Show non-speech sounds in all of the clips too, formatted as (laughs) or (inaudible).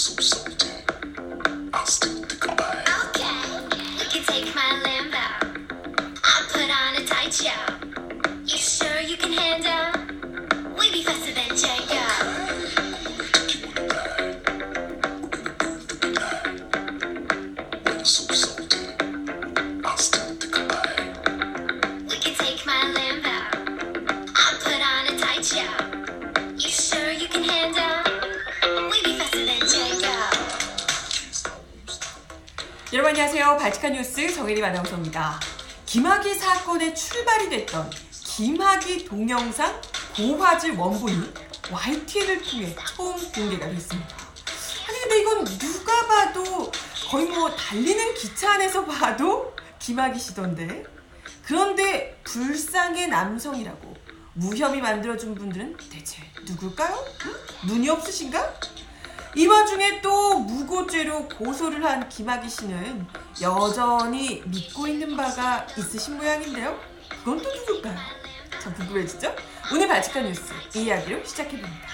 Иисуса. 정혜림 아나운서입니다. 김학의 사건의 출발이 됐던 김학의 동영상 고화질 원본이 YTN을 통해 처음 공개가 됐습니다. 아니 근데 이건 누가 봐도 거의 뭐 달리는 기차 안에서 봐도 김학의 씨던데 그런데 불쌍의 남성이라고 무혐의 만들어준 분들은 대체 누굴까요? 응? 눈이 없으신가? 이 와중에 또 무고죄로 고소를 한 김학의 씨는 여전히 믿고 있는 바가 있으신 모양인데요. 그건 또 누굴까요? 참 궁금해지죠? 오늘 발칙한 뉴스 이 이야기로 시작해봅니다.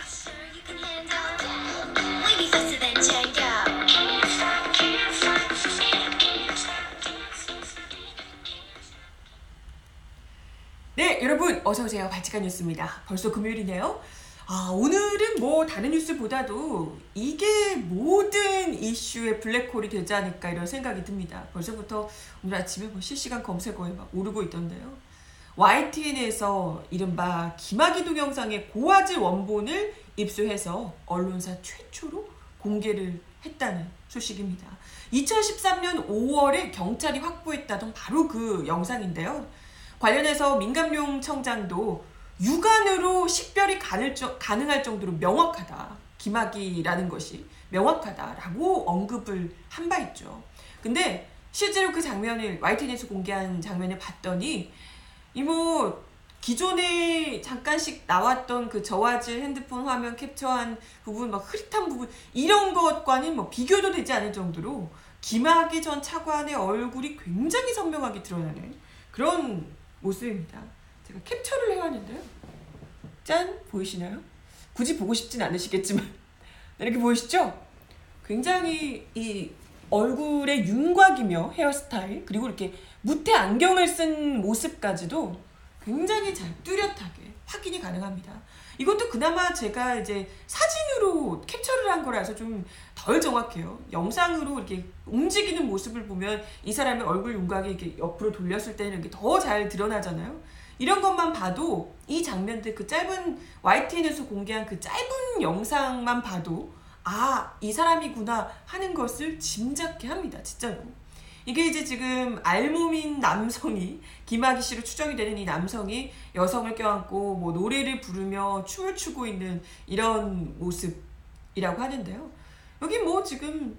네, 여러분 어서 오세요. 발칙한 뉴스입니다. 벌써 금요일이네요. 아, 오늘은 뭐 다른 뉴스보다도 이게 모든 이슈의 블랙홀이 되지 않을까 이런 생각이 듭니다. 벌써부터 오늘 아침에 뭐 실시간 검색어에 막 오르고 있던데요. YTN에서 이른바 김학의 동영상의 고화질 원본을 입수해서 언론사 최초로 공개를 했다는 소식입니다. 2013년 5월에 경찰이 확보했다던 바로 그 영상인데요. 관련해서 민감용 청장도 육안으로 식별이 가능, 가능할 정도로 명확하다. 김학이라는 것이 명확하다라고 언급을 한 바 있죠. 근데 실제로 그 장면을 YTN에서 공개한 장면을 봤더니 이뭐 기존에 잠깐씩 나왔던 그 저화질 핸드폰 화면 캡처한 부분 막 흐릿한 부분 이런 것과는 뭐 비교도 되지 않을 정도로 김학의 전 차관의 얼굴이 굉장히 선명하게 드러나는 그런 모습입니다. 캡처를 해왔는데요. 짠 보이시나요? 굳이 보고 싶진 않으시겠지만 (laughs) 네, 이렇게 보이시죠? 굉장히 이 얼굴의 윤곽이며 헤어스타일 그리고 이렇게 무태 안경을 쓴 모습까지도 굉장히 잘 뚜렷하게 확인이 가능합니다. 이것도 그나마 제가 이제 사진으로 캡처를 한 거라서 좀 덜 정확해요. 영상으로 이렇게 움직이는 모습을 보면 이 사람의 얼굴 윤곽이 이렇게 옆으로 돌렸을 때는 이렇게 더 잘 드러나잖아요. 이런 것만 봐도 이 장면들 그 짧은 YTN에서 공개한 그 짧은 영상만 봐도 아, 이 사람이구나 하는 것을 짐작케 합니다. 진짜로. 이게 이제 지금 알몸인 남성이 김학의 씨로 추정이 되는 이 남성이 여성을 껴안고 뭐 노래를 부르며 춤을 추고 있는 이런 모습이라고 하는데요. 여기 뭐 지금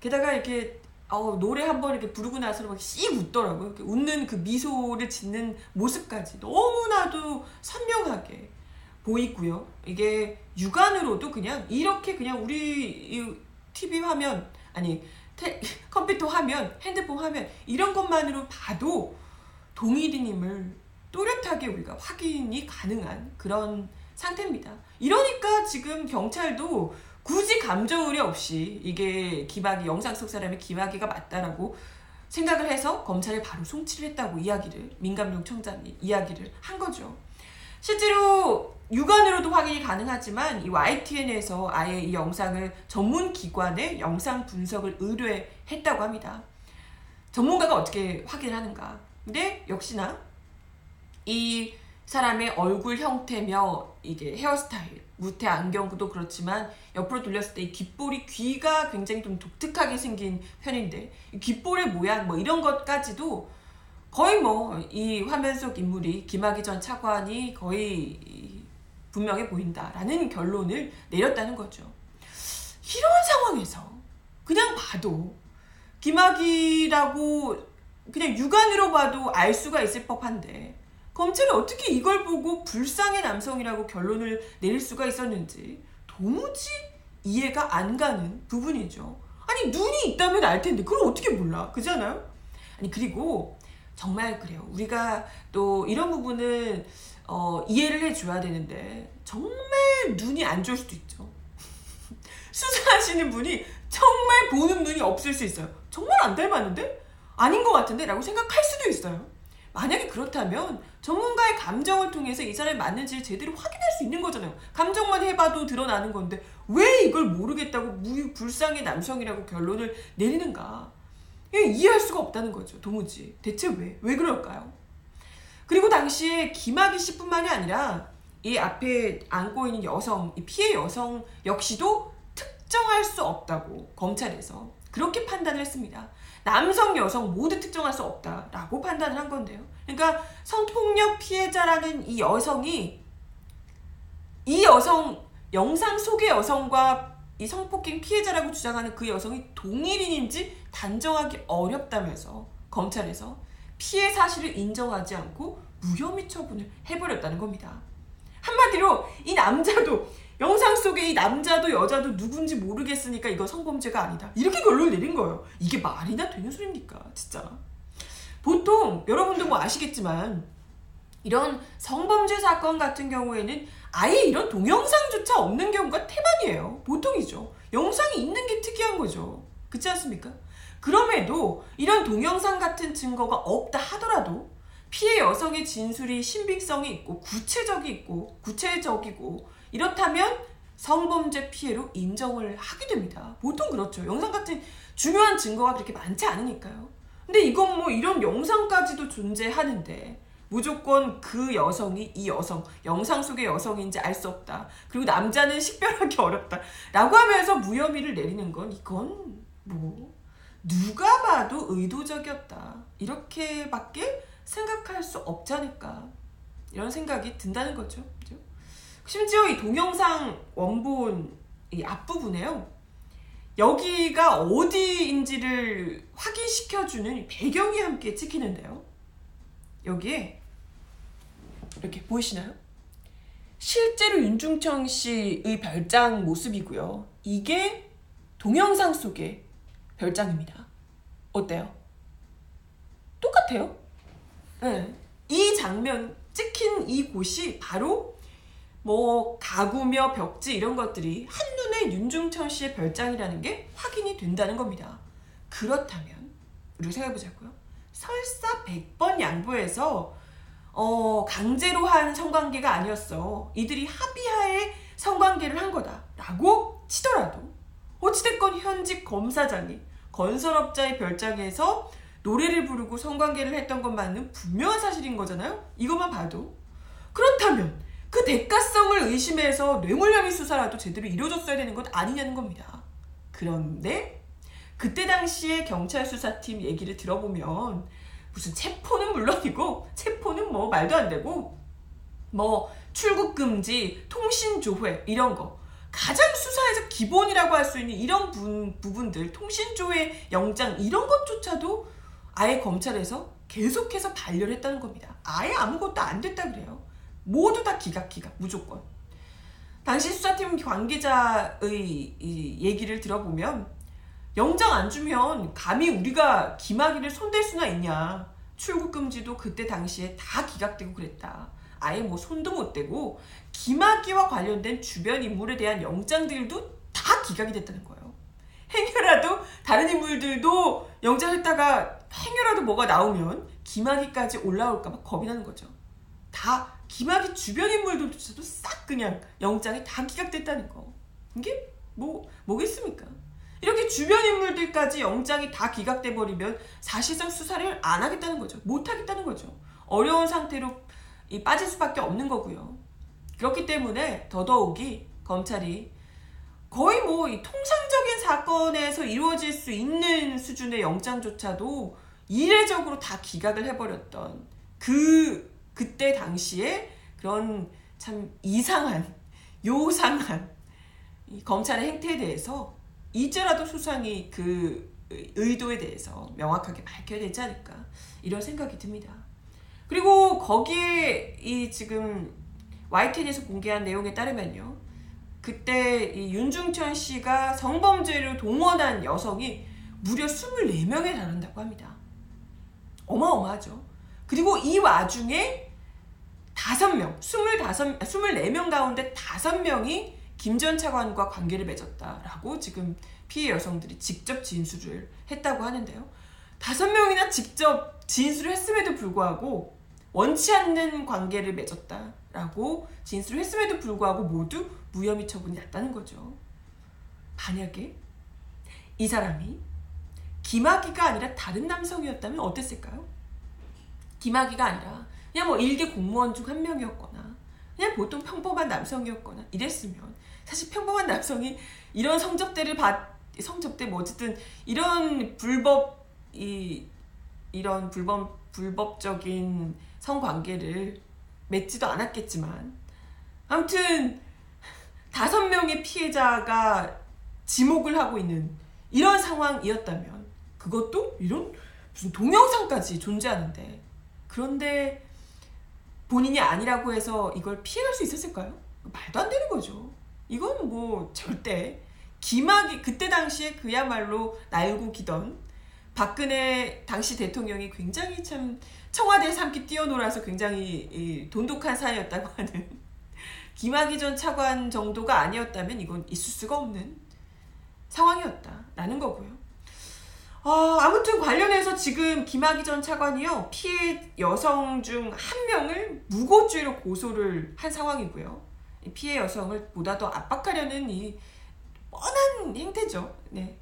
게다가 이렇게 어, 노래 한 번 이렇게 부르고 나서 막 씩 웃더라고요. 이렇게 웃는 그 미소를 짓는 모습까지 너무나도 선명하게 보이고요. 이게 육안으로도 그냥 이렇게 그냥 우리 이 TV 화면 아니 테, (laughs) 컴퓨터 화면, 핸드폰 화면 이런 것만으로 봐도 동일인임을 또렷하게 우리가 확인이 가능한 그런 상태입니다. 이러니까 지금 경찰도 굳이 감정 의뢰 없이 이게 김학의 영상 속 사람의 김학의가 맞다라고 생각을 해서 검찰에 바로 송치를 했다고 이야기를 민감용 청장이 이야기를 한 거죠. 실제로 육안으로도 확인이 가능하지만 이 YTN에서 아예 이 영상을 전문 기관에 영상 분석을 의뢰했다고 합니다. 전문가가 어떻게 확인하는가? 근데 역시나 이 사람의 얼굴 형태며 이게 헤어스타일, 무태 안경도 그렇지만 옆으로 돌렸을 때 이 귓볼이 귀가 굉장히 좀 독특하게 생긴 편인데 이 귓볼의 모양 뭐 이런 것까지도 거의 뭐 이 화면 속 인물이 김학의 전 차관이 거의 분명해 보인다라는 결론을 내렸다는 거죠. 이런 상황에서 그냥 봐도 김학이라고 그냥 육안으로 봐도 알 수가 있을 법한데 검찰이 어떻게 이걸 보고 불쌍의 남성이라고 결론을 내릴 수가 있었는지 도무지 이해가 안 가는 부분이죠. 아니 눈이 있다면 알 텐데 그걸 어떻게 몰라? 그잖아요? 아니 그리고 정말 그래요. 우리가 또 이런 부분은 어, 이해를 해줘야 되는데 정말 눈이 안 좋을 수도 있죠. (laughs) 수사하시는 분이 정말 보는 눈이 없을 수 있어요. 정말 안 닮았는데? 아닌 것 같은데? 라고 생각할 수도 있어요. 만약에 그렇다면 전문가의 감정을 통해서 이 사람이 맞는지를 제대로 확인할 수 있는 거잖아요. 감정만 해봐도 드러나는 건데 왜 이걸 모르겠다고 무불쌍의 남성이라고 결론을 내리는가? 이해할 수가 없다는 거죠. 도무지. 대체 왜? 왜 그럴까요? 그리고 당시에 김학의 씨뿐만이 아니라 이 앞에 안고 있는 여성, 이 피해 여성 역시도 특정할 수 없다고 검찰에서 그렇게 판단을 했습니다. 남성, 여성 모두 특정할 수 없다라고 판단을 한 건데요. 그러니까 성폭력 피해자라는 이 여성이 이 여성 영상 속의 여성과 이 성폭행 피해자라고 주장하는 그 여성이 동일인인지 단정하기 어렵다면서 검찰에서 피해 사실을 인정하지 않고 무혐의 처분을 해버렸다는 겁니다. 한마디로 이 남자도 영상 속에 이 남자도 여자도 누군지 모르겠으니까 이거 성범죄가 아니다. 이렇게 결론을 내린 거예요. 이게 말이나 되는 소리입니까? 진짜. 보통 여러분도 뭐 아시겠지만 이런 성범죄 사건 같은 경우에는 아예 이런 동영상조차 없는 경우가 태반이에요. 보통이죠. 영상이 있는 게 특이한 거죠. 그렇지 않습니까? 그럼에도 이런 동영상 같은 증거가 없다 하더라도 피해 여성의 진술이 신빙성이 있고 구체적이 있고 구체적이고 이렇다면 성범죄 피해로 인정을 하게 됩니다. 보통 그렇죠. 영상 같은 중요한 증거가 그렇게 많지 않으니까요. 근데 이건 뭐 이런 영상까지도 존재하는데 무조건 그 여성이 이 여성, 영상 속의 여성인지 알 수 없다. 그리고 남자는 식별하기 (laughs) 어렵다. 라고 하면서 무혐의를 내리는 건 이건 뭐 누가 봐도 의도적이었다. 이렇게밖에 생각할 수 없지 않을까. 이런 생각이 든다는 거죠. 그죠? 심지어 이 동영상 원본 이 앞부분에요. 여기가 어디인지를 확인시켜주는 배경이 함께 찍히는데요. 여기에 이렇게 보이시나요? 실제로 윤중청 씨의 별장 모습이고요. 이게 동영상 속의 별장입니다. 어때요? 똑같아요. 네. 이 장면 찍힌 이 곳이 바로 뭐 가구며 벽지 이런 것들이 한눈에 윤중천 씨의 별장이라는 게 확인이 된다는 겁니다. 그렇다면 우리가 생각해 보자고요. 설사 100번 양보해서 어, 강제로 한 성관계가 아니었어. 이들이 합의하에 성관계를 한 거다라고 치더라도 어찌됐건 현직 검사장이 건설업자의 별장에서 노래를 부르고 성관계를 했던 것만은 분명한 사실인 거잖아요. 이것만 봐도 그렇다면 그 대가성을 의심해서 뇌물혐의 수사라도 제대로 이루어졌어야 되는 것 아니냐는 겁니다. 그런데 그때 당시에 경찰 수사팀 얘기를 들어보면 무슨 체포는 물론이고 체포는 뭐 말도 안 되고 뭐 출국 금지, 통신 조회 이런 거 가장 수사에서 기본이라고 할 수 있는 이런 분, 부분들 통신 조회 영장 이런 것조차도 아예 검찰에서 계속해서 반려를 했다는 겁니다. 아예 아무것도 안 됐다 그래요. 모두 다 기각 기각 무조건. 당시 수사팀 관계자의 얘기를 들어보면 영장 안 주면 감히 우리가 김학의를 손댈 수나 있냐. 출국 금지도 그때 당시에 다 기각되고 그랬다. 아예 뭐 손도 못 대고 김학의와 관련된 주변 인물에 대한 영장들도 다 기각이 됐다는 거예요. 행여라도 다른 인물들도 영장했다가 행여라도 뭐가 나오면 김학의까지 올라올까봐 겁이 나는 거죠. 다 김학의 주변 인물들조차도 싹 그냥 영장이 다 기각됐다는 거. 이게 뭐 뭐겠습니까? 이렇게 주변 인물들까지 영장이 다 기각돼 버리면 사실상 수사를 안 하겠다는 거죠. 못 하겠다는 거죠. 어려운 상태로 빠질 수밖에 없는 거고요. 그렇기 때문에 더더욱이 검찰이 거의 뭐 통상적인 사건에서 이루어질 수 있는 수준의 영장조차도 이례적으로 다 기각을 해버렸던 그 그때 당시에 그런 참 이상한 (laughs) 요상한 검찰의 행태에 대해서 이제라도 수상이 그 의도에 대해서 명확하게 밝혀야 되지 않을까 이런 생각이 듭니다. 그리고 거기에 이 지금 YTN에서 공개한 내용에 따르면요. 그때 이 윤중천 씨가 성범죄를 동원한 여성이 무려 24명에 달한다고 합니다. 어마어마하죠. 그리고 이 와중에 5명, 25, 24명 가운데 5명이 김 전 차관과 관계를 맺었다라고 지금 피해 여성들이 직접 진술을 했다고 하는데요. 다섯 명이나 직접 진술을 했음에도 불구하고 원치 않는 관계를 맺었다라고 진술을 했음에도 불구하고 모두 무혐의 처분이 났다는 거죠. 만약에 이 사람이 김학이가 아니라 다른 남성이었다면 어땠을까요? 김학이가 아니라 그냥 뭐 일개 공무원 중 한 명이었거나 그냥 보통 평범한 남성이었거나 이랬으면 사실 평범한 남성이 이런 성접대를 받 성접대 뭐 어쨌든 이런 불법 이 이런 불법 불법적인 성관계를 맺지도 않았겠지만 아무튼 다섯 명의 피해자가 지목을 하고 있는 이런 상황이었다면 그것도 이런 무슨 동영상까지 존재하는데 그런데 본인이 아니라고 해서 이걸 피해갈 수 있었을까요? 말도 안 되는 거죠. 이건 뭐 절대 기막이 그때 당시에 그야말로 날고 기던 박근혜 당시 대통령이 굉장히 참 청와대에서 함께 뛰어놀아서 굉장히 돈독한 사이였다고 (laughs) 하는 김학의 전 차관 정도가 아니었다면 이건 있을 수가 없는 상황이었다라는 거고요. 어, 아무튼 관련해서 지금 김학의 전 차관이요 피해 여성 중 한 명을 무고죄로 고소를 한 상황이고요. 피해 여성을 보다 더 압박하려는 이 뻔한 행태죠. 네.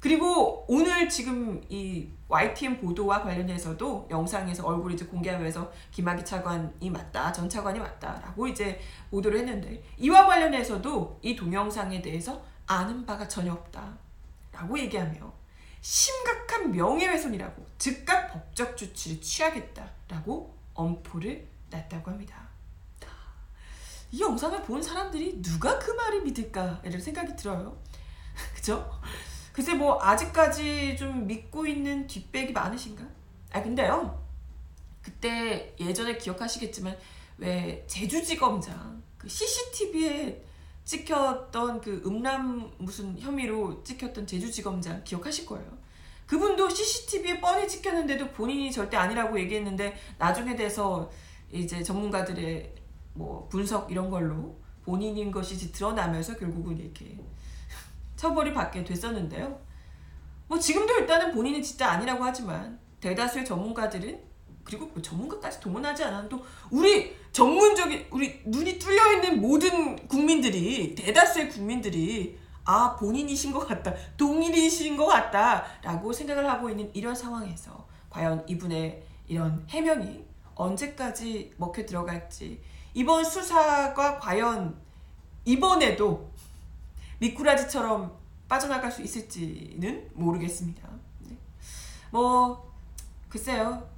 그리고 오늘 지금 이 YTN 보도와 관련해서도 영상에서 얼굴 이제 공개하면서 김학의 차관이 맞다, 전 차관이 맞다라고 이제 보도를 했는데 이와 관련해서도 이 동영상에 대해서 아는 바가 전혀 없다라고 얘기하며 심각한 명예훼손이라고 즉각 법적 조치를 취하겠다라고 엄포를 놨다고 합니다. 이 영상을 본 사람들이 누가 그 말을 믿을까 이런 생각이 들어요. (laughs) 그죠? 글쎄 뭐 아직까지 좀 믿고 있는 뒷백이 많으신가? 아 근데요 그때 예전에 기억하시겠지만 왜 제주지검장 그 CCTV에 찍혔던 그 음란 무슨 혐의로 찍혔던 제주지검장 기억하실 거예요. 그분도 CCTV에 뻔히 찍혔는데도 본인이 절대 아니라고 얘기했는데 나중에 돼서 이제 전문가들의 뭐 분석 이런 걸로 본인인 것이 드러나면서 결국은 이렇게 (laughs) 처벌이 받게 됐었는데요. 뭐 지금도 일단은 본인이 진짜 아니라고 하지만 대다수의 전문가들은 그리고 뭐 전문가까지 동원하지 않아도 우리 전문적인 우리 눈이 뚫려 있는 모든 국민들이 대다수의 국민들이 아 본인이신 것 같다 동일이신 것 같다라고 생각을 하고 있는 이런 상황에서 과연 이분의 이런 해명이 언제까지 먹혀 들어갈지 이번 수사가 과연 이번에도 미꾸라지처럼 빠져나갈 수 있을지는 모르겠습니다. 네. 뭐 글쎄요.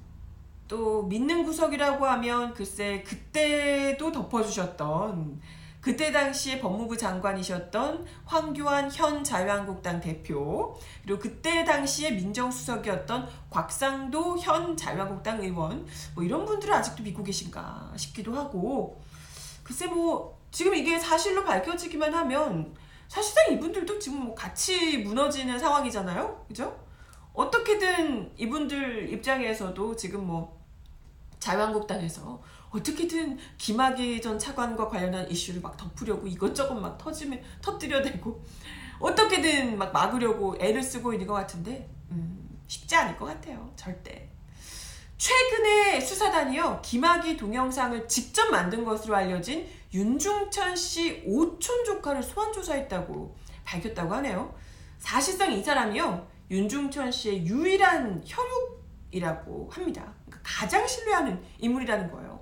또 믿는 구석이라고 하면 글쎄 그때도 덮어주셨던 그때 당시에 법무부 장관이셨던 황교안 현 자유한국당 대표 그리고 그때 당시에 민정수석이었던 곽상도 현 자유한국당 의원 뭐 이런 분들을 아직도 믿고 계신가 싶기도 하고 글쎄 뭐 지금 이게 사실로 밝혀지기만 하면 사실상 이분들도 지금 뭐 같이 무너지는 상황이잖아요 그죠? 어떻게든 이분들 입장에서도 지금 뭐 자유한국당에서 어떻게든 김학의 전 차관과 관련한 이슈를 막 덮으려고 이것저것 막 터지면 터뜨려대고 어떻게든 막 막으려고 애를 쓰고 있는 것 같은데 음, 쉽지 않을 것 같아요. 절대. 최근에 수사단이요 김학의 동영상을 직접 만든 것으로 알려진 윤중천 씨 오촌 조카를 소환 조사했다고 밝혔다고 하네요. 사실상 이 사람이요 윤중천 씨의 유일한 혈육이라고 합니다. 가장 신뢰하는 인물이라는 거예요.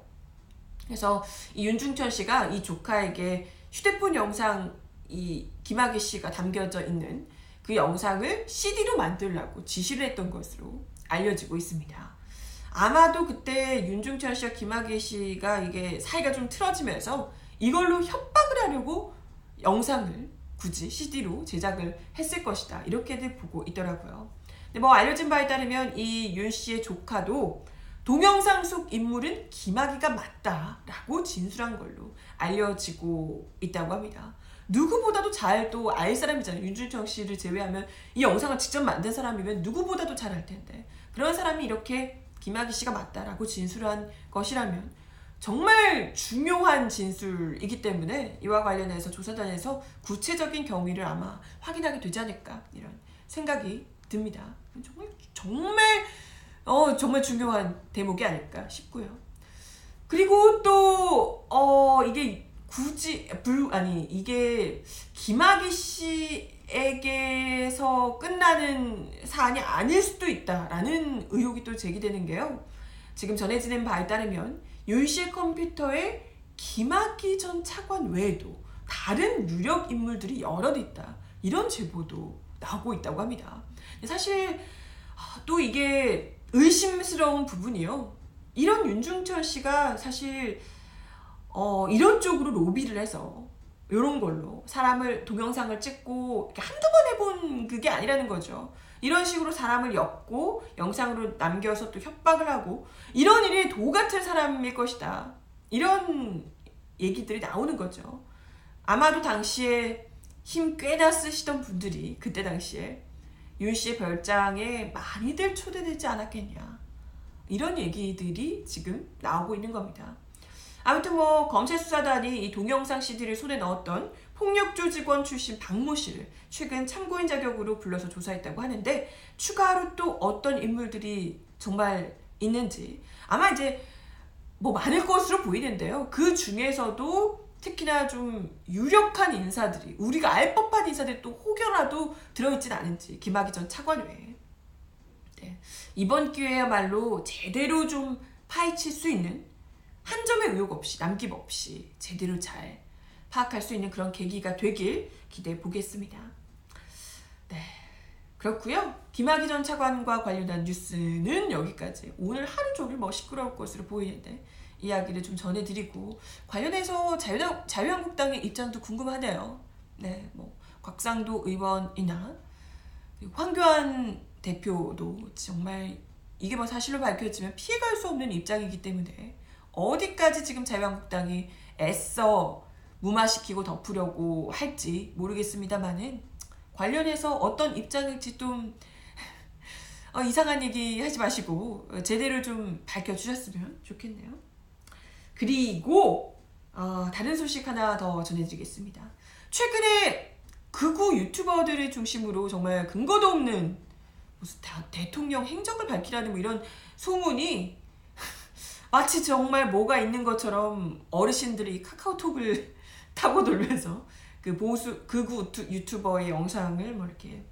그래서 이 윤중천 씨가 이 조카에게 휴대폰 영상 이 김학의 씨가 담겨져 있는 그 영상을 CD로 만들라고 지시를 했던 것으로 알려지고 있습니다. 아마도 그때 윤중천 씨와 김학의 씨가 이게 사이가 좀 틀어지면서 이걸로 협박을 하려고 영상을 굳이 CD로 제작을 했을 것이다. 이렇게들 보고 있더라고요. 근데 뭐 알려진 바에 따르면 이 윤 씨의 조카도 동영상 속 인물은 김학의가 맞다라고 진술한 걸로 알려지고 있다고 합니다. 누구보다도 잘 또 알 사람이잖아요. 윤준청 씨를 제외하면 이 영상을 직접 만든 사람이면 누구보다도 잘 알 텐데 그런 사람이 이렇게 김학의 씨가 맞다라고 진술한 것이라면 정말 중요한 진술이기 때문에 이와 관련해서 조사단에서 구체적인 경위를 아마 확인하게 되지 않을까 이런 생각이 듭니다. 정말 정말 어 정말 중요한 대목이 아닐까 싶고요. 그리고 또 어 이게 굳이 불 아니 이게 김학의 씨에게서 끝나는 사안이 아닐 수도 있다라는 의혹이 또 제기되는 게요. 지금 전해지는 바에 따르면 윤 씨의 컴퓨터에 김학의 전 차관 외에도 다른 유력 인물들이 여럿 있다. 이런 제보도 나오고 있다고 합니다. 사실 아, 또 이게 의심스러운 부분이요. 이런 윤중철 씨가 사실 어, 이런 쪽으로 로비를 해서 이런 걸로 사람을 동영상을 찍고 한두 번 해본 그게 아니라는 거죠. 이런 식으로 사람을 엮고 영상으로 남겨서 또 협박을 하고 이런 일이 도 같은 사람일 것이다. 이런 얘기들이 나오는 거죠. 아마도 당시에 힘 꽤나 쓰시던 분들이 그때 당시에 윤 씨의 별장에 많이들 초대되지 않았겠냐. 이런 얘기들이 지금 나오고 있는 겁니다. 아무튼 뭐 검찰 수사단이 이 동영상 CD를 손에 넣었던 폭력조 직원 출신 박모 씨를 최근 참고인 자격으로 불러서 조사했다고 하는데 추가로 또 어떤 인물들이 정말 있는지 아마 이제 뭐 많을 것으로 보이는데요. 그 중에서도 특히나 좀 유력한 인사들이 우리가 알 법한 인사들이 또 혹여라도 들어있진 않은지 김학의 전 차관 외에 네. 이번 기회야말로 제대로 좀 파헤칠 수 있는 한 점의 의혹 없이 남김 없이 제대로 잘 파악할 수 있는 그런 계기가 되길 기대해 보겠습니다. 네. 그렇고요. 김학의 전 차관과 관련한 뉴스는 여기까지. 오늘 하루 종일 뭐 시끄러울 것으로 보이는데 이야기를 좀 전해드리고 관련해서 자유당, 자유한국당의 입장도 궁금하네요. 네, 뭐 곽상도 의원이나 황교안 대표도 정말 이게 뭐 사실로 밝혀지면 피해갈 수 없는 입장이기 때문에 어디까지 지금 자유한국당이 애써 무마시키고 덮으려고 할지 모르겠습니다만은 관련해서 어떤 입장일지 좀 (laughs) 어, 이상한 얘기 하지 마시고 제대로 좀 밝혀주셨으면 좋겠네요. 그리고 어, 다른 소식 하나 더 전해드리겠습니다. 최근에 극우 유튜버들을 중심으로 정말 근거도 없는 무슨 다, 대통령 행적을 밝히라는 뭐 이런 소문이 (laughs) 마치 정말 뭐가 있는 것처럼 어르신들이 카카오톡을 (laughs) 타고 돌면서 그 보수 극우 유튜버의 영상을 뭐 이렇게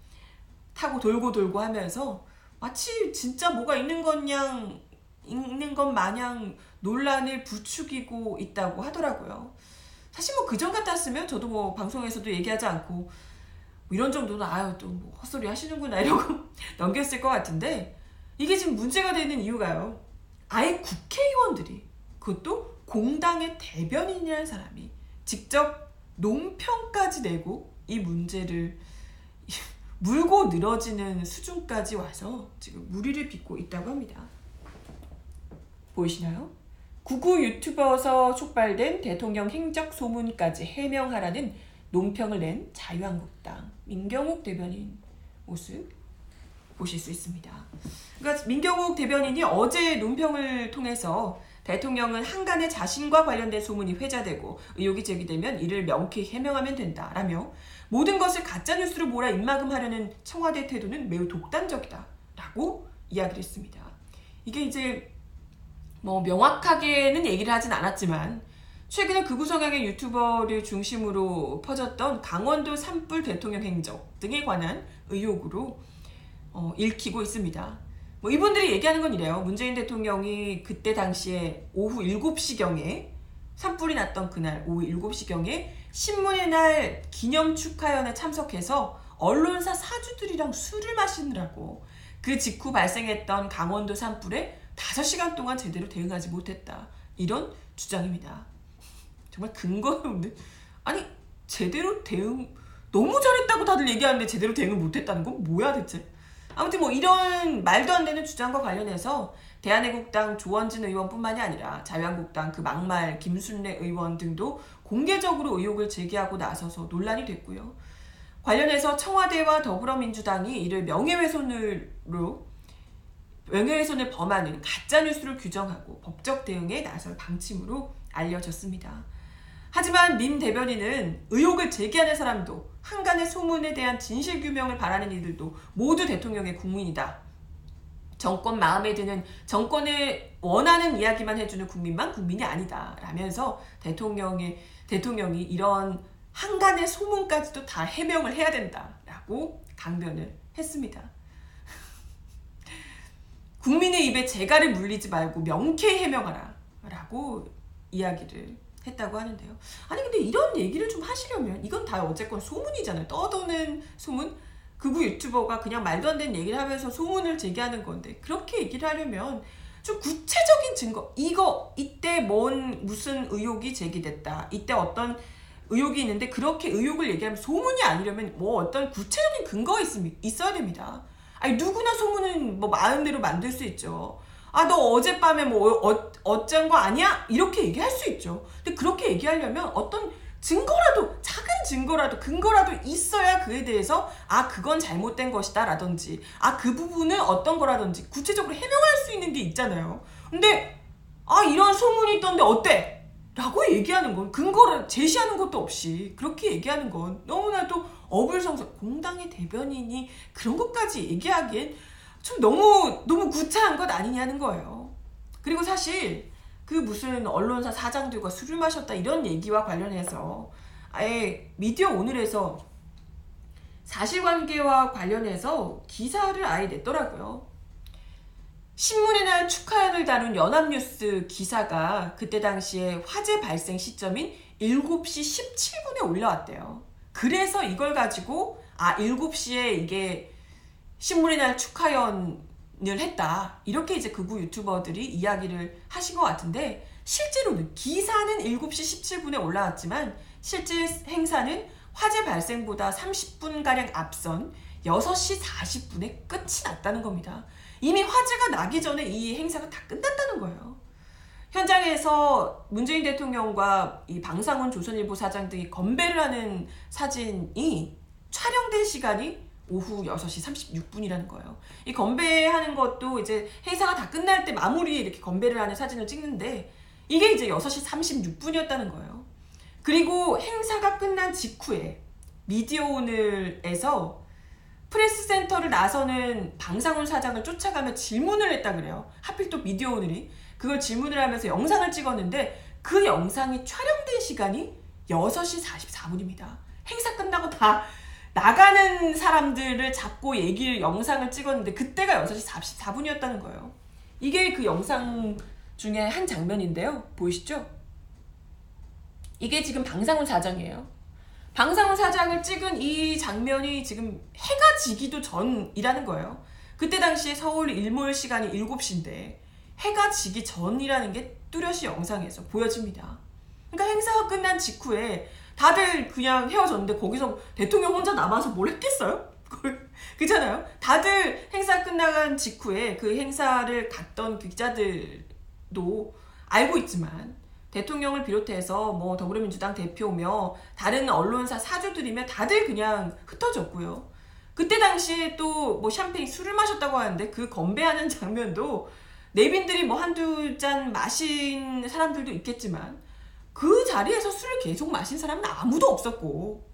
타고 돌고 돌고 하면서 마치 진짜 뭐가 있는 것냥 있는 것 마냥 논란을 부추기고 있다고 하더라고요. 사실 뭐 그전 같았으면 저도 뭐 방송에서도 얘기하지 않고 뭐 이런 정도는 아유 또 뭐 헛소리 하시는구나 이러고 (laughs) 넘겼을 것 같은데 이게 지금 문제가 되는 이유가요. 아예 국회의원들이 그것도 공당의 대변인이라는 사람이 직접 논평까지 내고 이 문제를 (laughs) 물고 늘어지는 수준까지 와서 지금 무리를 빚고 있다고 합니다. 보이시나요? 구구 유튜버서 촉발된 대통령 행적 소문까지 해명하라는 논평을 낸 자유한국당 민경욱 대변인 모습 보실 수 있습니다. 그러니까 민경욱 대변인이 어제 논평을 통해서 대통령은 한간에 자신과 관련된 소문이 회자되고 의혹이 제기되면 이를 명쾌히 해명하면 된다라며 모든 것을 가짜뉴스로 몰아 입막음하려는 청와대 태도는 매우 독단적이다라고 이야기를 했습니다. 이게 이제 뭐 명확하게는 얘기를 하진 않았지만 최근에 극우 성향의 유튜버를 중심으로 퍼졌던 강원도 산불 대통령 행적 등에 관한 의혹으로 어, 읽히고 있습니다. 뭐 이분들이 얘기하는 건 이래요. 문재인 대통령이 그때 당시에 오후 7시경에 산불이 났던 그날 오후 7시경에 신문의 날 기념 축하연에 참석해서 언론사 사주들이랑 술을 마시느라고 그 직후 발생했던 강원도 산불에 5시간 동안 제대로 대응하지 못했다. 이런 주장입니다. 정말 근거 없는 아니 제대로 대응 너무 잘했다고 다들 얘기하는데 제대로 대응을 못했다는 건 뭐야 대체? 아무튼 뭐 이런 말도 안 되는 주장과 관련해서 대한애국당 조원진 의원뿐만이 아니라 자유한국당 그 막말 김순례 의원 등도 공개적으로 의혹을 제기하고 나서서 논란이 됐고요. 관련해서 청와대와 더불어민주당이 이를 명예훼손으로 명예훼손을 범하는 가짜뉴스를 규정하고 법적 대응에 나설 방침으로 알려졌습니다. 하지만 민 대변인은 의혹을 제기하는 사람도 한간의 소문에 대한 진실 규명을 바라는 이들도 모두 대통령의 국민이다. 정권 마음에 드는 정권을 원하는 이야기만 해주는 국민만 국민이 아니다. 라면서 대통령의 대통령이 이런 한간의 소문까지도 다 해명을 해야 된다라고 강변을 했습니다. 국민의 입에 재갈을 물리지 말고 명쾌히 해명하라 라고 이야기를 했다고 하는데요. 아니 근데 이런 얘기를 좀 하시려면 이건 다 어쨌건 소문이잖아요. 떠도는 소문. 극우 유튜버가 그냥 말도 안 되는 얘기를 하면서 소문을 제기하는 건데 그렇게 얘기를 하려면 좀 구체적인 증거 이거 이때 뭔 무슨 의혹이 제기됐다 이때 어떤 의혹이 있는데 그렇게 의혹을 얘기하면 소문이 아니려면 뭐 어떤 구체적인 근거가 있, 있어야 됩니다. 아니 누구나 소문은 뭐 마음대로 만들 수 있죠. 아 너 어젯밤에 뭐 어, 거 아니야? 이렇게 얘기할 수 있죠. 근데 그렇게 얘기하려면 어떤 증거라도 작은 증거라도 근거라도 있어야 그에 대해서 아 그건 잘못된 것이다 라든지 아 그 부분은 어떤 거라든지 구체적으로 해명할 수 있는 게 있잖아요. 근데 아 이런 소문이 있던데 어때? 라고 얘기하는 건 근거를 제시하는 것도 없이 그렇게 얘기하는 건 너무나도 어불성설 공당의 대변인이 그런 것까지 얘기하기엔 좀 너무 너무 구차한 것 아니냐는 거예요. 그리고 사실 그 무슨 언론사 사장들과 술을 마셨다 이런 얘기와 관련해서 아예 미디어 오늘에서 사실관계와 관련해서 기사를 아예 냈더라고요. 신문의 날 축하를 다룬 연합뉴스 기사가 그때 당시에 화재 발생 시점인 7시 17분에 올라왔대요. 그래서 이걸 가지고 아 7시에 이게 신문의 날 축하연을 했다. 이렇게 이제 극우 유튜버들이 이야기를 하신 것 같은데 실제로는 기사는 7시 17분에 올라왔지만 실제 행사는 화재 발생보다 30분가량 앞선 6시 40분에 끝이 났다는 겁니다. 이미 화재가 나기 전에 이 행사가 다 끝났다는 거예요. 현장에서 문재인 대통령과 이 방상훈 조선일보 사장 등이 건배를 하는 사진이 촬영된 시간이 오후 6시 36분이라는 거예요. 이 건배하는 것도 이제 행사가 다 끝날 때 마무리에 이렇게 건배를 하는 사진을 찍는데 이게 이제 6시 36분이었다는 거예요. 그리고 행사가 끝난 직후에 미디어 오늘에서 프레스 센터를 나서는 방상훈 사장을 쫓아가며 질문을 했다 그래요. 하필 또 미디어 오늘이 그걸 질문을 하면서 영상을 찍었는데 그 영상이 촬영된 시간이 6시 44분입니다. 행사 끝나고 다 나가는 사람들을 잡고 얘기를 영상을 찍었는데 그때가 6시 44분이었다는 거예요. 이게 그 영상 중에 한 장면인데요. 보이시죠? 이게 지금 방상훈 사장이에요. 방상훈 사장을 찍은 이 장면이 지금 해가 지기도 전이라는 거예요. 그때 당시에 서울 일몰 시간이 7시인데 해가 지기 전이라는 게 뚜렷이 영상에서 보여집니다. 그러니까 행사가 끝난 직후에 다들 그냥 헤어졌는데 거기서 대통령 혼자 남아서 뭘 했겠어요? 그렇잖아요. 다들 행사 끝나간 직후에 그 행사를 갔던 그 기자들도 알고 있지만 대통령을 비롯해서 뭐 더불어민주당 대표며 다른 언론사 사주들이며 다들 그냥 흩어졌고요. 그때 당시에 또 뭐 샴페인 술을 마셨다고 하는데 그 건배하는 (laughs) 장면도 내빈들이 뭐 한두 잔 마신 사람들도 있겠지만 그 자리에서 술을 계속 마신 사람은 아무도 없었고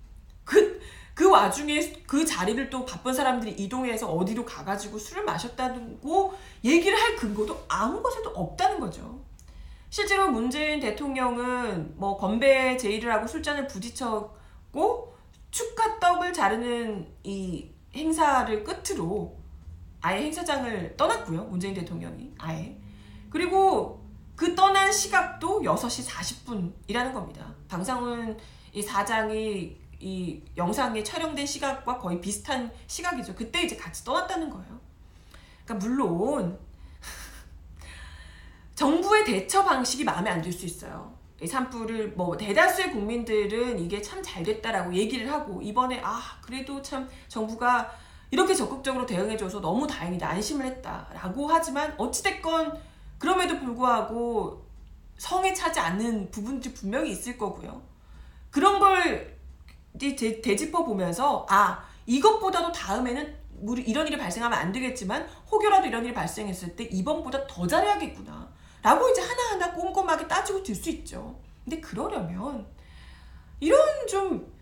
그, 그 와중에 그 자리를 또 바쁜 사람들이 이동해서 어디로 가가지고 술을 마셨다고 얘기를 할 근거도 아무 것에도 없다는 거죠. 실제로 문재인 대통령은 뭐 건배 제의를 하고 술잔을 부딪혔고 축하떡을 자르는 이 행사를 끝으로 아예 행사장을 떠났고요. 문재인 대통령이 아예. 그리고 그 떠난 시각도 6시 40분이라는 겁니다. 방상훈 이 사장이 이 영상에 촬영된 시각과 거의 비슷한 시각이죠. 그때 이제 같이 떠났다는 거예요. 그러니까 물론 정부의 대처 방식이 마음에 안 들 수 있어요. 이 산불을 뭐 대다수의 국민들은 이게 참 잘 됐다라고 얘기를 하고 이번에 아 그래도 참 정부가 이렇게 적극적으로 대응해줘서 너무 다행이다 안심을 했다라고 하지만 어찌됐건 그럼에도 불구하고 성에 차지 않는 부분들이 분명히 있을 거고요. 그런 걸 되짚어 보면서 아 이것보다도 다음에는 이런 일이 발생하면 안 되겠지만 혹여라도 이런 일이 발생했을 때 이번보다 더 잘해야겠구나. 라고 이제 하나하나 꼼꼼하게 따지고 들 수 있죠. 근데 그러려면 이런 좀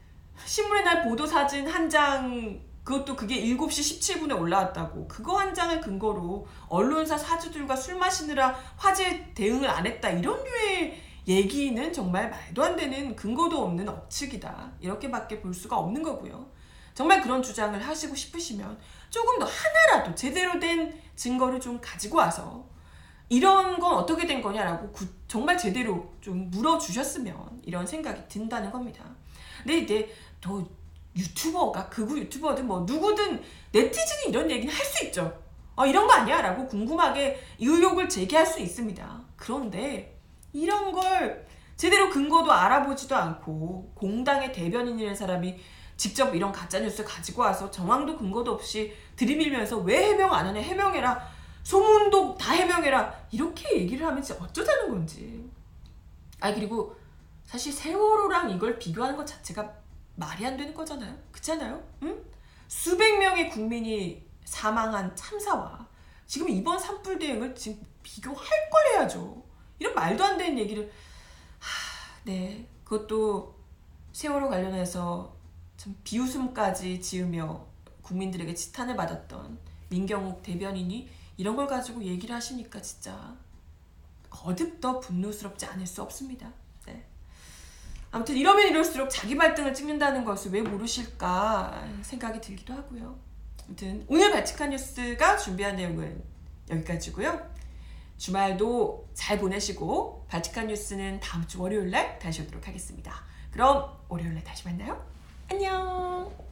신문의 날 보도 사진 한 장 그것도 그게 7시 17분에 올라왔다고. 그거 한 장을 근거로 언론사 사주들과 술 마시느라 화재 대응을 안 했다. 이런 류의 얘기는 정말 말도 안 되는 근거도 없는 억측이다. 이렇게밖에 볼 수가 없는 거고요. 정말 그런 주장을 하시고 싶으시면 조금 더 하나라도 제대로 된 증거를 좀 가지고 와서 이런 건 어떻게 된 거냐라고 구- 정말 제대로 좀 물어주셨으면 이런 생각이 든다는 겁니다. 근데 이제 또 유튜버가 극우 유튜버든 뭐 누구든 네티즌이 이런 얘기는 할 수 있죠. 어 이런 거 아니야? 라고 궁금하게 의혹을 제기할 수 있습니다. 그런데 이런 걸 제대로 근거도 알아보지도 않고 공당의 대변인이라는 사람이 직접 이런 가짜뉴스 가지고 와서 정황도 근거도 없이 들이밀면서 왜 해명 안 하냐 해명해라 소문도 다 해명해라. 이렇게 얘기를 하면 진짜 어쩌자는 건지. 아 그리고 사실 세월호랑 이걸 비교하는 것 자체가 말이 안 되는 거잖아요. 그렇잖아요? 응? 수백 명의 국민이 사망한 참사와 지금 이번 산불 대응을 지금 비교할 걸 해야죠. 이런 말도 안 되는 얘기를. 하, 네. 그것도 세월호 관련해서 참 비웃음까지 지으며 국민들에게 지탄을 받았던 민경욱 대변인이 이런 걸 가지고 얘기를 하시니까 진짜 거듭 더 분노스럽지 않을 수 없습니다. 네. 아무튼 이러면 이럴수록 자기 발등을 찍는다는 것을 왜 모르실까 생각이 들기도 하고요. 아무튼 오늘 발칙한 뉴스가 준비한 내용은 여기까지고요. 주말도 잘 보내시고 발칙한 뉴스는 다음 주 월요일 날 다시 오도록 하겠습니다. 그럼 월요일 날 다시 만나요. 안녕.